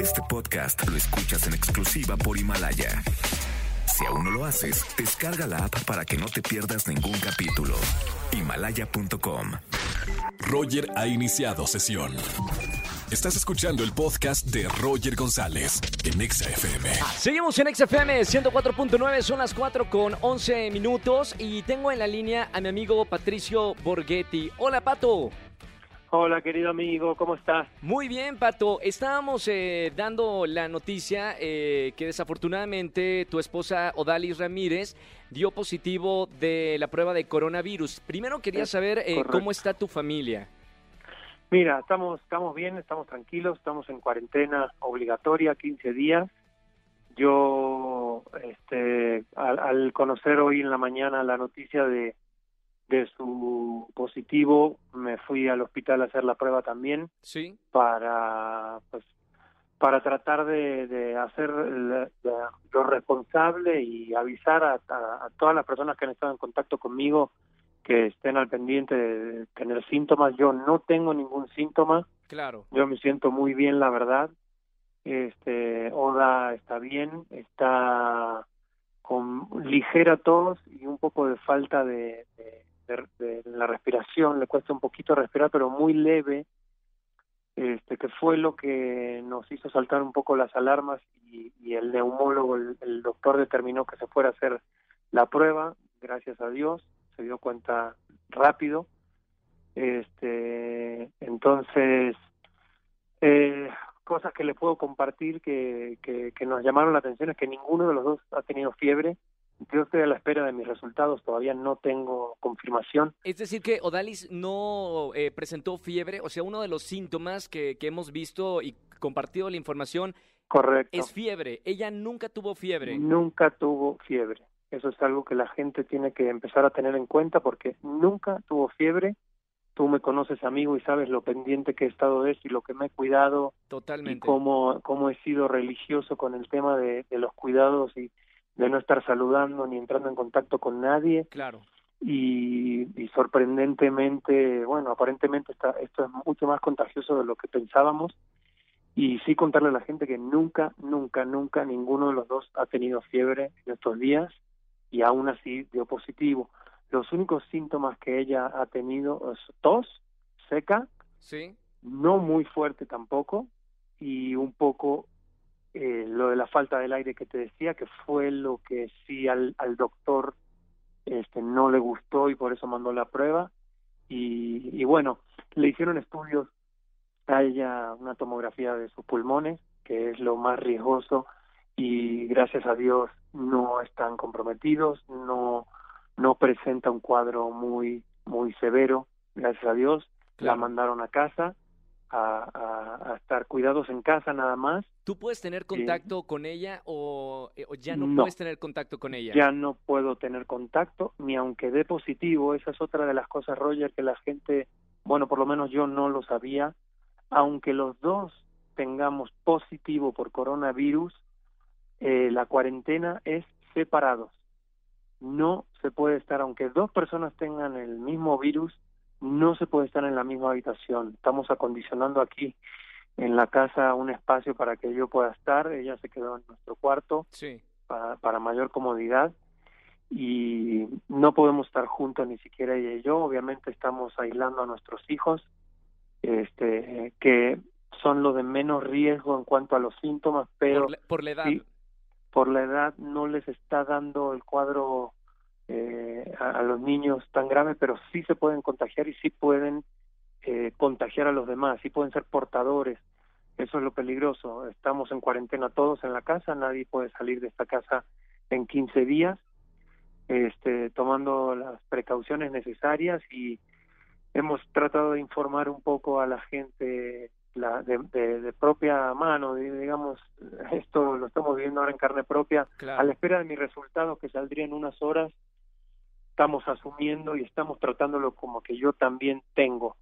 Este podcast lo escuchas en exclusiva por Himalaya. Si aún no lo haces, descarga la app para que no te pierdas ningún capítulo. Himalaya.com. Roger ha iniciado sesión. Estás escuchando el podcast de Roger González en Exa FM. Seguimos en XFM 104.9, son las 4 con 11 minutos y tengo en la línea a mi amigo Patricio Borghetti. Hola Pato. Hola, querido amigo, ¿cómo estás? Muy bien, Pato. Estábamos eh, dando la noticia eh, que desafortunadamente tu esposa Odalis Ramírez dio positivo de la prueba de coronavirus. Primero quería saber eh, cómo está tu familia. Mira, estamos, estamos bien, estamos tranquilos, estamos en cuarentena obligatoria, 15 días. Yo, este, al, al conocer hoy en la mañana la noticia de, de su positivo, me fui al hospital a hacer la prueba también Sí. para, pues, para tratar de, de hacer la- lo responsable y avisar a, a- a todas las personas que han estado en contacto conmigo que estén al pendiente de tener síntomas. Yo no tengo ningún síntoma, Claro. yo me siento muy bien, la verdad. Este, Oda está bien, está con ligera tos y un poco de falta de, de- de- de la respiración, le cuesta un poquito respirar, pero muy leve, este, que fue lo que nos hizo saltar un poco las alarmas y, el neumólogo, el, doctor determinó que se fuera a hacer la prueba, gracias a Dios, se dio cuenta rápido. Este, entonces, eh, cosas que le puedo compartir que, que, que nos llamaron la atención es que ninguno de los dos ha tenido fiebre. Yo estoy a la espera de mis resultados, todavía no tengo confirmación. Es decir, que Odalis no eh, presentó fiebre, o sea, uno de los síntomas que, que hemos visto y compartido la información Correcto. es fiebre. Ella nunca tuvo fiebre. Nunca tuvo fiebre. Eso es algo que la gente tiene que empezar a tener en cuenta porque nunca tuvo fiebre. Tú me conoces, amigo, y sabes lo pendiente que he estado de eso y lo que me he cuidado y Totalmente. cómo, cómo he sido religioso con el tema de, de los cuidados y de no estar saludando ni entrando en contacto con nadie. Claro. Y, y sorprendentemente, bueno, aparentemente está, esto es mucho más contagioso de lo que pensábamos. Y sí contarle a la gente que nunca, nunca, nunca ninguno de los dos ha tenido fiebre en estos días y aún así dio positivo. Los únicos síntomas que ella ha tenido es tos seca, Sí. no muy fuerte tampoco, y un poco eh, lo de la falta del aire que te decía, que fue lo que sí al, al doctor este, no le gustó y por eso mandó la prueba. Y, y bueno, le hicieron estudios a ella, una tomografía de sus pulmones, que es lo más riesgoso, y gracias a Dios no están comprometidos, no, no presenta un cuadro muy, muy severo, gracias a Dios. La mandaron a casa a, a- a estar cuidados en casa nada más. ¿Tú puedes tener contacto con ella o, eh, o ya no, No. puedes tener contacto con ella? Ya no puedo tener contacto, ni aunque dé positivo. Esa es otra de las cosas, Roger, que la gente, bueno, por lo menos yo no lo sabía. Aunque los dos tengamos positivo por coronavirus, eh, la cuarentena es separados. No se puede estar, aunque dos personas tengan el mismo virus, no se puede estar en la misma habitación. Estamos acondicionando aquí en la casa un espacio para que yo pueda estar. Ella se quedó en nuestro cuarto Sí. para, para mayor comodidad y no podemos estar juntos ni siquiera ella y yo. Obviamente estamos aislando a nuestros hijos, este, que son los de menos riesgo en cuanto a los síntomas, pero por, la, por la edad. sí, por la edad no les está dando el cuadro a, a los niños tan grave, pero sí se pueden contagiar y sí pueden eh, contagiar a los demás, sí pueden ser portadores. Eso es lo peligroso. Estamos en cuarentena todos en la casa, nadie puede salir de esta casa en 15 días, este, tomando las precauciones necesarias y hemos tratado de informar un poco a la gente la, de, de, de propia mano, digamos, esto lo estamos viendo ahora en carne propia, Claro. a la espera de mi resultado que saldría en unas horas, estamos asumiendo y estamos tratándolo como que yo también tengo,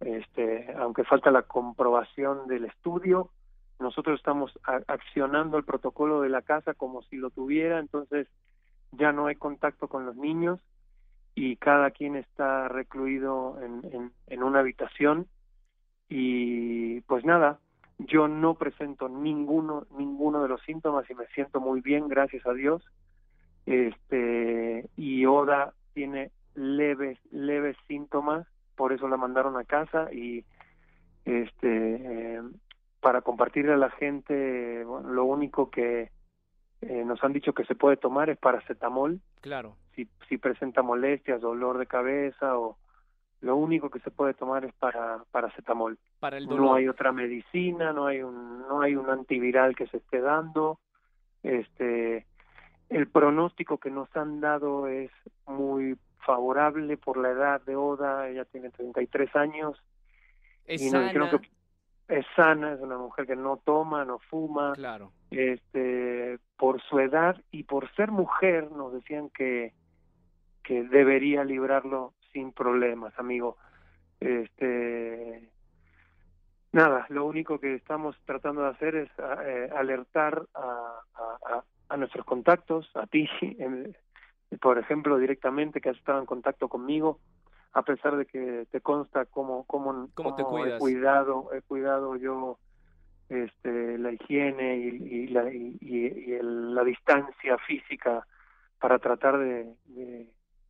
este, aunque falta la comprobación del estudio, nosotros estamos accionando el protocolo de la casa como si lo tuviera, entonces ya no hay contacto con los niños y cada quien está recluido en, en, en una habitación y pues nada, Yo no presento ninguno, ninguno de los síntomas y me siento muy bien, gracias a Dios. Este, y Oda tiene leves, leves síntomas, por eso la mandaron a casa y este, eh, para compartirle a la gente, lo único que eh, nos han dicho que se puede tomar es paracetamol. Claro. Si, si presenta molestias, dolor de cabeza o lo único que se puede tomar es para paracetamol. Para el dolor. No hay otra medicina, no hay un no hay un antiviral que se esté dando. Este el pronóstico que nos han dado es muy favorable por la edad de Oda, ella tiene 33 años. Es sana. es sana, es una mujer que no toma, no fuma. Claro. Este, por su edad y por ser mujer nos decían que que debería librarlo sin problemas, amigo. Este, nada, lo único que estamos tratando de hacer es eh, alertar a, a, a, nuestros contactos, a ti, por ejemplo, directamente, que has estado en contacto conmigo, a pesar de que te consta cómo, cómo, ¿Cómo, te cuidas? he cuidado, he cuidado yo este, la higiene y, y la, y, y el, la distancia física para tratar de, de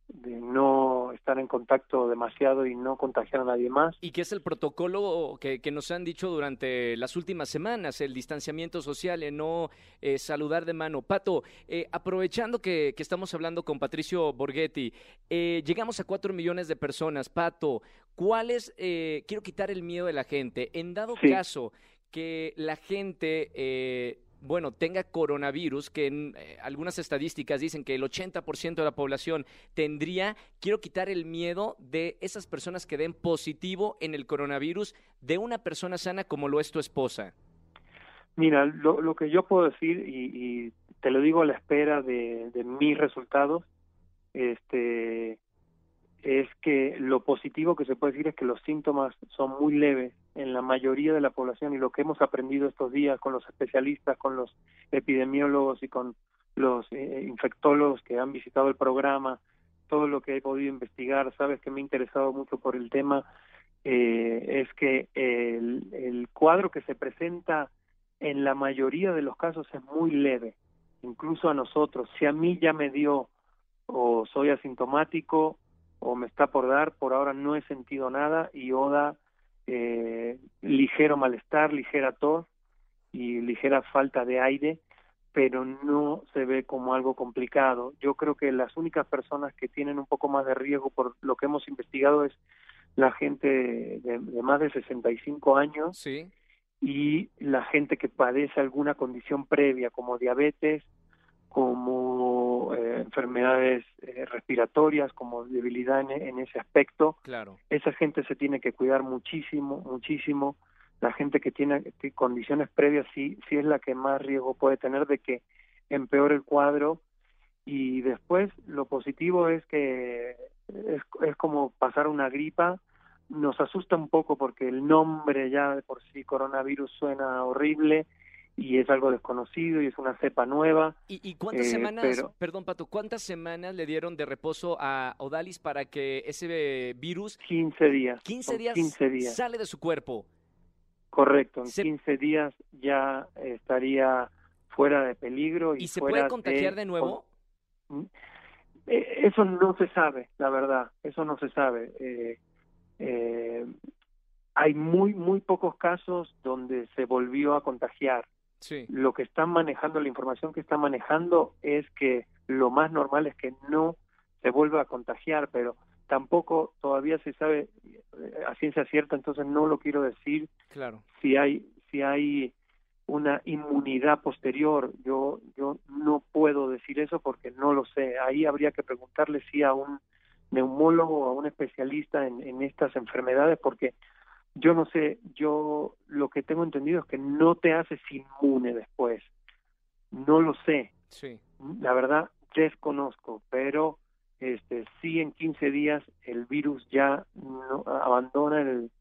de no estar en contacto demasiado y no contagiar a nadie más. ¿Y qué es el protocolo que, que nos han dicho durante las últimas semanas? El distanciamiento social, el no eh, saludar de mano. Pato, eh, aprovechando que, que, estamos hablando con Patricio Borghetti, eh, llegamos a cuatro millones de personas. Pato, ¿cuáles? quiero quitar el miedo de la gente. En dado sí. caso que la gente bueno, tenga coronavirus, que en eh, algunas estadísticas dicen que el 80% de la población tendría, quiero quitar el miedo de esas personas que den positivo en el coronavirus de una persona sana como lo es tu esposa. Mira, lo, que yo puedo decir, y, y, te lo digo a la espera de, de mis resultados, este, es que lo positivo que se puede decir es que los síntomas son muy leves en la mayoría de la población y lo que hemos aprendido estos días con los especialistas, con los epidemiólogos y con los eh, infectólogos que han visitado el programa, todo lo que he podido investigar, sabes que me he interesado mucho por el tema, eh, es que el, el cuadro que se presenta en la mayoría de los casos es muy leve, incluso a nosotros. Si a mí ya me dio o soy asintomático o me está por dar, por ahora no he sentido nada y Oda eh, ligero malestar, ligera tos y ligera falta de aire, pero no se ve como algo complicado. Yo creo que las únicas personas que tienen un poco más de riesgo por lo que hemos investigado es la gente de, de más de 65 años sí. y la gente que padece alguna condición previa como diabetes, como eh, enfermedades eh, respiratorias, como debilidad en, en, ese aspecto. Claro. Esa gente se tiene que cuidar muchísimo, muchísimo. La gente que tiene condiciones previas sí, sí es la que más riesgo puede tener de que empeore el cuadro. Y después lo positivo es que es, es como pasar una gripa. Nos asusta un poco porque el nombre ya de por sí coronavirus suena horrible y es algo desconocido y es una cepa nueva. ¿Y, y cuántas eh, semanas, pero... perdón Pato, cuántas semanas le dieron de reposo a Odalis para que ese virus... 15 días. 15 días, 15 días. sale de su cuerpo. Correcto, en se... 15 días ya estaría fuera de peligro. ¿Y, ¿Y se puede contagiar de, de nuevo? Eso no se sabe, la verdad, eso no se sabe. Eh, eh, hay muy, muy pocos casos donde se volvió a contagiar. Sí. Lo que están manejando, la información que están manejando es que lo más normal es que no se vuelva a contagiar, pero tampoco todavía se sabe a ciencia cierta, entonces no lo quiero decir. Claro. Si hay si hay una inmunidad posterior, yo yo no puedo decir eso porque no lo sé. Ahí habría que preguntarle si a un neumólogo o a un especialista en, en estas enfermedades porque yo no sé, yo lo que tengo entendido es que no te haces inmune después. No lo sé. Sí. La verdad, desconozco, pero este sí en 15 días el virus ya no, abandona el,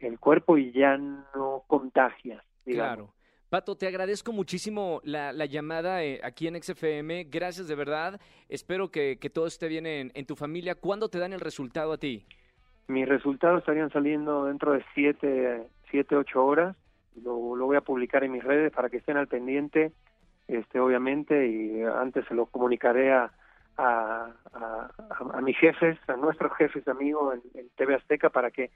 el cuerpo y ya no contagia. Digamos. Claro. Pato, te agradezco muchísimo la, la llamada eh, aquí en XFM. Gracias de verdad. Espero que, que todo esté bien en, en tu familia. ¿Cuándo te dan el resultado a ti? Mis resultados estarían saliendo dentro de siete, siete ocho horas. lo, lo voy a publicar en mis redes para que estén al pendiente, este, obviamente, y antes se lo comunicaré a, a, a, a mis jefes, a nuestros jefes amigos en, en TV Azteca para que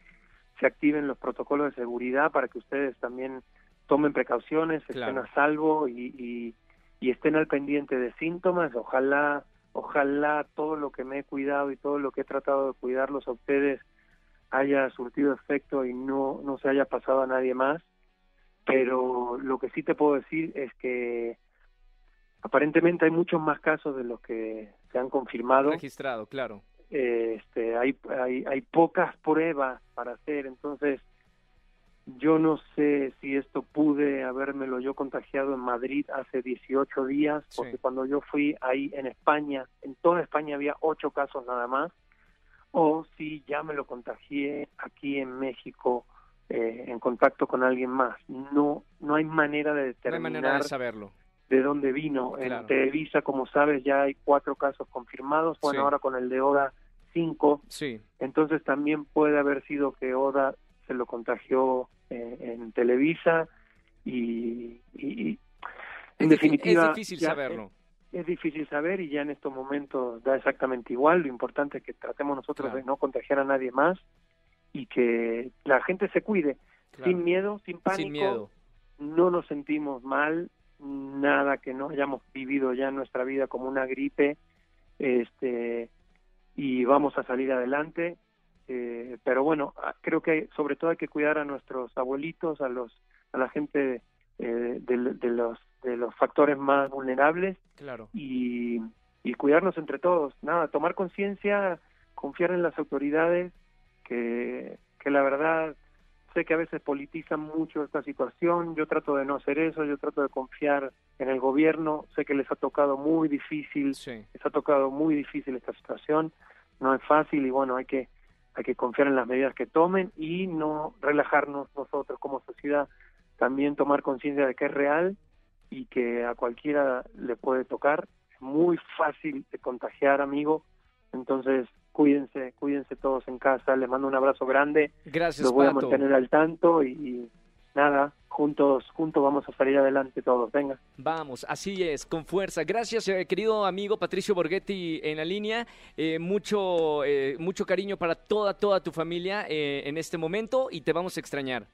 se activen los protocolos de seguridad, para que ustedes también tomen precauciones, estén a salvo y, y, y estén al pendiente de síntomas. Ojalá, ojalá todo lo que me he cuidado y todo lo que he tratado de cuidarlos a ustedes haya surtido efecto y no, no se haya pasado a nadie más. Pero lo que sí te puedo decir es que aparentemente hay muchos más casos de los que se han confirmado. Registrado, claro. Este, hay, hay, hay pocas pruebas para hacer, entonces yo no sé si esto pude habérmelo yo contagiado en Madrid hace 18 días, porque cuando yo fui ahí en España, en toda España había ocho casos nada más, o si ya me lo contagié aquí en México eh, en contacto con alguien más. No, no hay manera de determinar. No hay manera de saberlo. De dónde vino. En Televisa, como sabes, ya hay cuatro casos confirmados. Bueno, ahora con el de Oda, cinco. Sí. Entonces también puede haber sido que Oda se lo contagió eh, en Televisa y, y, en definitiva es difícil saberlo es, difícil saber y ya en estos momentos da exactamente igual. Lo importante es que tratemos nosotros de no contagiar a nadie más y que la gente se cuide. Sin miedo sin pánico sin miedo. no nos sentimos mal nada que no hayamos vivido ya en nuestra vida como una gripe este y vamos a salir adelante. Eh, pero bueno, ah, creo que sobre todo hay que cuidar a nuestros abuelitos, a los a la gente eh, de, de, los de los factores más vulnerables claro. y, y cuidarnos entre todos. Nada, tomar conciencia, confiar en las autoridades, que, que la verdad sé que a veces politizan mucho esta situación, yo trato de no hacer eso, yo trato de confiar en el gobierno, sé que les ha tocado muy difícil, les ha tocado muy difícil esta situación, no es fácil y bueno, hay que hay que confiar en las medidas que tomen y no relajarnos nosotros como sociedad, también tomar conciencia de que es real y que a cualquiera le puede tocar, es muy fácil de contagiar, amigo, entonces cuídense, cuídense todos en casa, les mando un abrazo grande, Gracias, los voy Pato. a mantener al tanto y, y nada, juntos, juntos vamos a salir adelante todos, venga. Vamos, así es, con fuerza. Gracias, eh, querido amigo Patricio Borghetti en la línea. Eh, mucho, eh, mucho cariño para toda, toda tu familia eh, en este momento y te vamos a extrañar.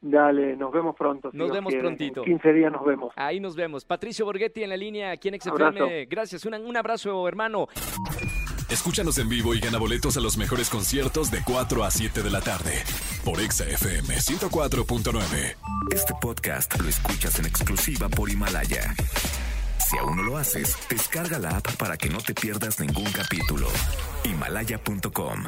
Dale, nos vemos pronto. Si Nos vemos quiere. prontito. En 15 días nos vemos. Ahí nos vemos. Patricio Borghetti en la línea aquí en XFM. Abrazo. Gracias, un, un abrazo, hermano. Escúchanos en vivo y gana boletos a los mejores conciertos de 4 a 7 de la tarde por Exa FM 104.9. Este podcast lo escuchas en exclusiva por Himalaya. Si aún no lo haces, descarga la app para que no te pierdas ningún capítulo. Himalaya.com